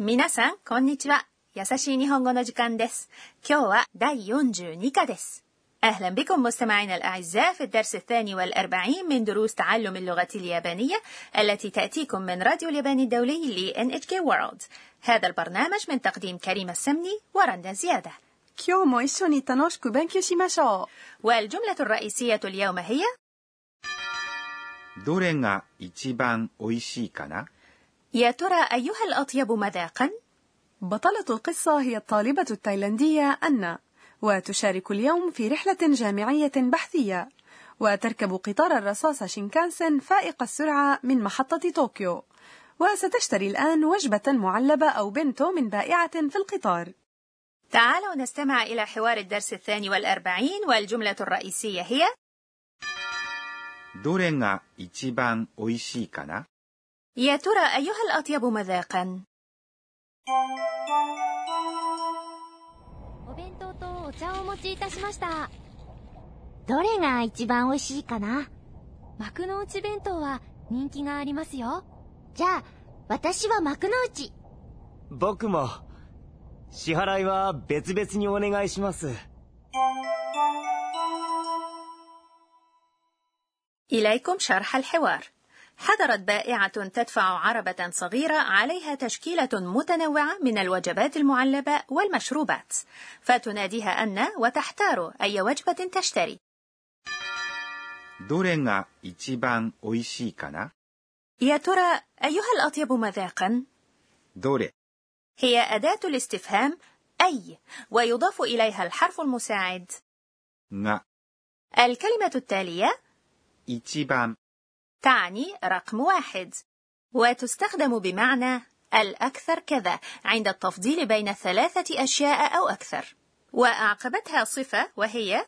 皆さん、こんにちは。優しい日本語の時間です。今日は第42課です。أهلا بكم مستمعينا الأعزاء في الدرس الثاني والأربعين من دروس تعلم اللغة اليابانية التي تأتيكم من راديو الياباني الدولي ل NHK World هذا البرنامج من تقديم كريم السمني ورندا زيادة 今日も一緒に楽しく勉強しましょ والجملة الرئيسية اليوم هي どれが一番美味しいかな يا ترى أيها الأطيب مذاقا؟ うبطلة القصة هي الطالبة التايلاندية أنا وتشارك اليوم في رحلة جامعية بحثية وتركب قطار الرصاص شينكانسن فائق السرعة من محطة طوكيو وستشتري الآن وجبة معلبة أو بنتو من بائعة في القطار تعالوا نستمع إلى حوار الدرس الثاني والأربعين والجملة الرئيسية هي どれが一番美味しいかな يا ترى أيها الأطيب مذاقا؟ お弁当とお茶をお持ちいたしました。どれが一番美味しいかな幕の内弁当は人気がありますよ。じゃあ、私は幕の内。僕も支払いは別々にお願いします إليكم شرح الحوار. حضرت بائعة تدفع عربة صغيرة عليها تشكيلة متنوعة من الوجبات المعلبة والمشروبات، فتناديها أن وتحتار أي وجبة تشتري. どれが一番美味しいかな يا ترى أيها الأطيب مذاقا؟ どれ هي أداة الاستفهام أي، ويضاف إليها الحرف المساعد. が الكلمة التالية 一番 تعني رقم واحد. وتستخدم بمعنى الأكثر كذا عند التفضيل بين ثلاثة أشياء أو أكثر. وأعقبتها صفة وهي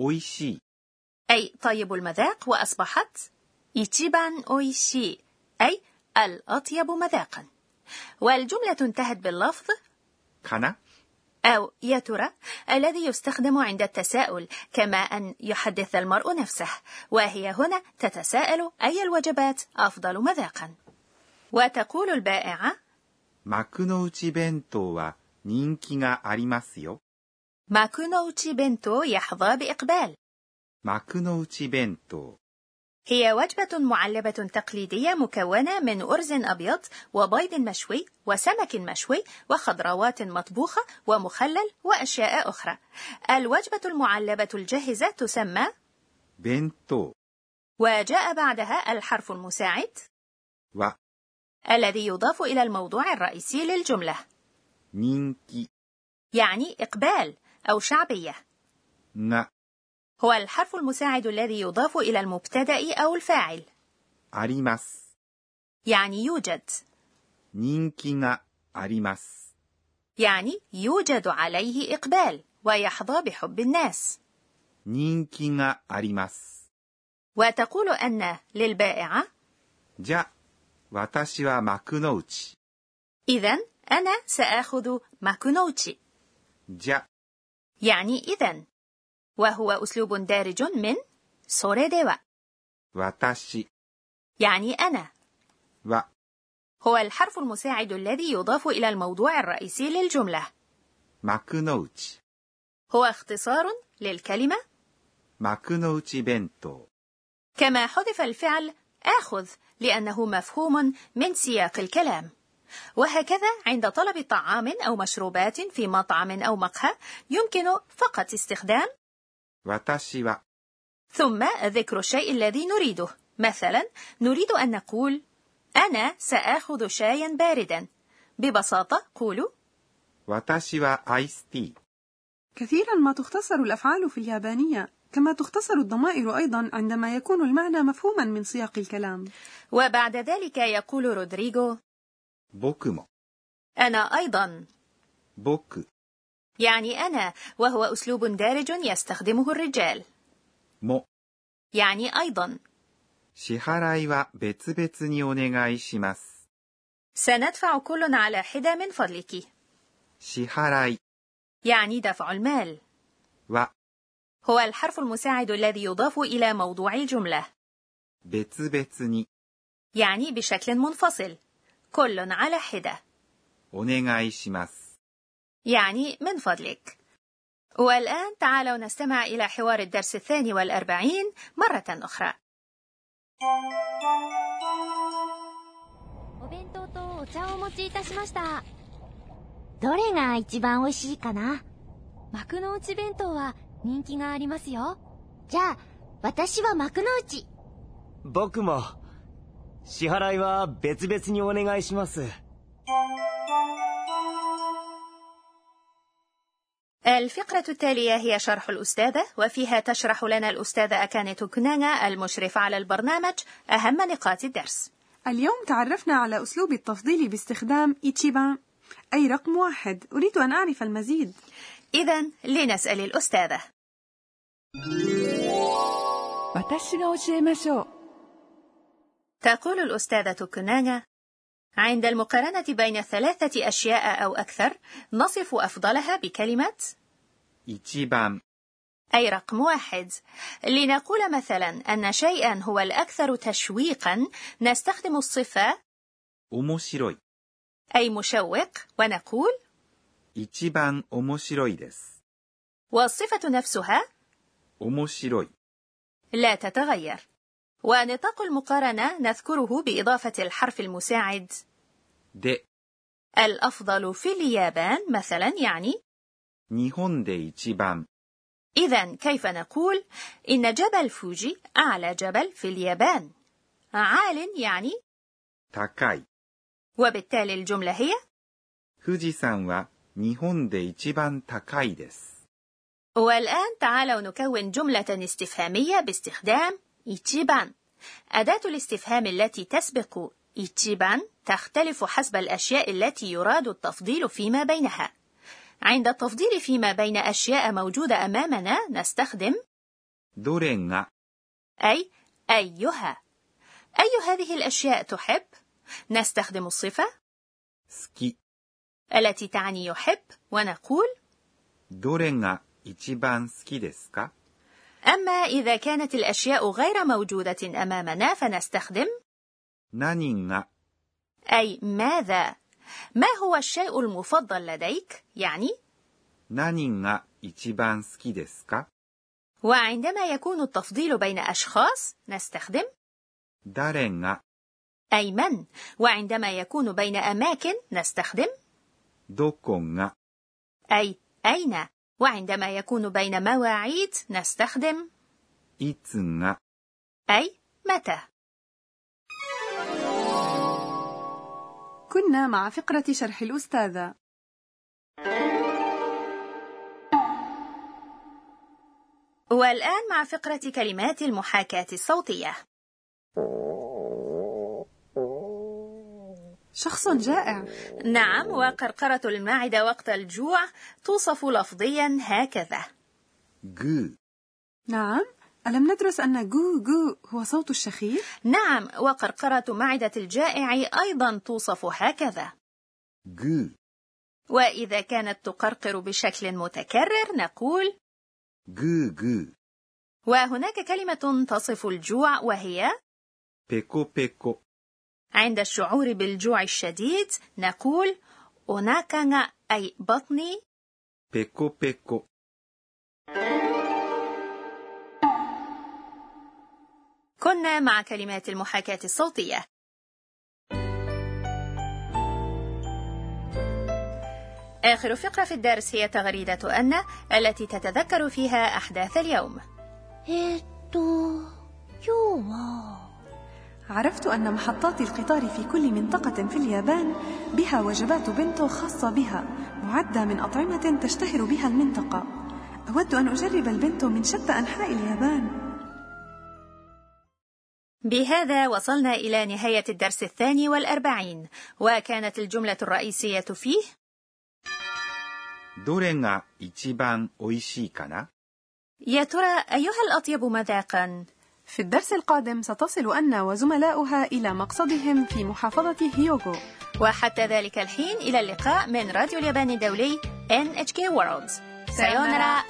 أويشي. أي طيب المذاق وأصبحت إيتيبان أويشي أي الأطيب مذاقا. والجملة انتهت باللفظ kana؟ أو يا ترى الذي يستخدم عند التساؤل كما أن يحدث المرء نفسه وهي هنا تتساءل أي الوجبات أفضل مذاقا وتقول البائعة 幕の内弁当は人気がありますよ ماكونوتشي بنتو يحظى بإقبال 幕の内弁当 هي وجبة معلبة تقليدية مكونة من أرز أبيض وبيض مشوي وسمك مشوي وخضروات مطبوخة ومخلل وأشياء أخرى. الوجبة المعلبة الجاهزة تسمى بنتو. وجاء بعدها الحرف المساعد. و. الذي يضاف إلى الموضوع الرئيسي للجملة. نينكي يعني إقبال أو شعبية. نا هو الحرف المساعد الذي يضاف إلى المبتدأ أو الفاعل あります يعني يوجد 人気があります يعني يوجد عليه إقبال ويحظى بحب الناس 人気があります وتقول أن للبائعة じゃ私は幕の内 إذا أنا سآخذ ماكونوتشي じゃ يعني إذا وهو أسلوب دارج من سوريديوا 私 يعني أنا は هو الحرف المساعد الذي يضاف إلى الموضوع الرئيسي للجملة 幕の内 هو اختصار للكلمة 幕の内弁当 كما حذف الفعل آخذ لأنه مفهوم من سياق الكلام وهكذا عند طلب طعام أو مشروبات في مطعم أو مقهى يمكن فقط استخدام 私は ثم ذكر الشيء الذي نريده مثلا نريد أن نقول أنا سآخذ شايا باردا ببساطة قولوا 私はアイスティー كثيرا ما تختصر الأفعال في اليابانية كما تختصر الضمائر أيضا عندما يكون المعنى مفهوما من سياق الكلام وبعد ذلك يقول رودريغو 僕も أنا أيضا 僕 يعني أنا وهو أسلوب دارج يستخدمه الرجال も يعني أيضا 支払いは別々にお願いします سندفع كل على حدة من فضلك 支払い يعني دفع المال は هو الحرف المساعد الذي يضاف إلى موضوع الجملة 別々に يعني بشكل منفصل كل على حدة お願いします。 يعني من فضلك والآن تعالوا نستمع إلى حوار الدرس الثاني والأربعين مرة أخرى お弁当とお茶をお持ちいたしました。どれが一番美味しいかな幕の内弁当は人気がありますよ。じゃあ、私は幕の内。僕も。支払いは別々にお願いします。 الفقرة التالية هي شرح الأستاذة وفيها تشرح لنا الأستاذة أكانة كنانا المشرفة على البرنامج أهم نقاط الدرس. اليوم تعرفنا على أسلوب التفضيل باستخدام إيتشيبان. أي رقم واحد. أريد أن أعرف المزيد. إذا لنسأل الأستاذة. تقول الأستاذة كنانا عند المقارنة بين ثلاثة أشياء أو أكثر نصف أفضلها بكلمة 一番、 أي رقم واحد لنقول مثلا أن شيئا هو الأكثر تشويقا نستخدم الصفة 面白い。 أي مشوق ونقول 一番面白いです。 والصفة نفسها 面白い。 لا تتغير ونطاق المقارنة نذكره بإضافة الحرف المساعد で、 الأفضل في اليابان مثلا يعني 日本で一番、 إذا كيف نقول إن جبل فوجي أعلى جبل في اليابان عال يعني 高い。 وبالتالي الجملة هي 富士山は日本で一番高いです。 والآن تعالوا نكون جملة استفهامية باستخدام إيتشيبان أداة الاستفهام التي تسبق إيتشيبان تختلف حسب الأشياء التي يراد التفضيل فيما بينها عند التفضيل فيما بين أشياء موجودة أمامنا نستخدم どれが أي أيها أي هذه الأشياء تحب؟ نستخدم الصفة 好き、 التي تعني يحب ونقول どれが一番好きですか أما إذا كانت الأشياء غير موجودة أمامنا فنستخدم 何が أي ماذا ما هو الشيء المفضل لديك يعني 何が一番好きですか وعندما يكون التفضيل بين أشخاص نستخدم 誰が أي من وعندما يكون بين أماكن نستخدم どこが أي أين وعندما يكون بين مواعيد نستخدم いつが أي متى كنا مع فقرة شرح الأستاذة والآن مع فقرة كلمات المحاكاة الصوتية شخص جائع. نعم وقرقرة المعدة وقت الجوع توصف لفظيا هكذا. جو نعم. ألم ندرس أن جو جو هو صوت الشخير؟ نعم وقرقرة معدة الجائع أيضا توصف هكذا. جو وإذا كانت تقرقر بشكل متكرر نقول جو جو وهناك كلمة تصف الجوع وهي ペコペコ. عند الشعور بالجوع الشديد نقول أوناكاغا أي بطني ペコペコ、 كنا مع كلمات المحاكاة الصوتية آخر فقرة في الدرس هي تغريدة أن التي تتذكر فيها أحداث اليوم えーっと、今日は、 عرفت أن محطات القطار في كل منطقة في اليابان بها وجبات بنتو خاصة بها معدة من أطعمة تشتهر بها المنطقة أود أن أجرب البنتو من شتى أنحاء اليابان بهذا وصلنا إلى نهاية الدرس الثاني والأربعين وكانت الجملة الرئيسية فيه どれが一番美味しいかな يا ترى أيها الأطيب مذاقا في الدرس القادم ستصل أن وزملاؤها إلى مقصدهم في محافظة هيوغو. وحتى ذلك الحين إلى اللقاء من راديو اليابان الدولي NHK World. سايونارا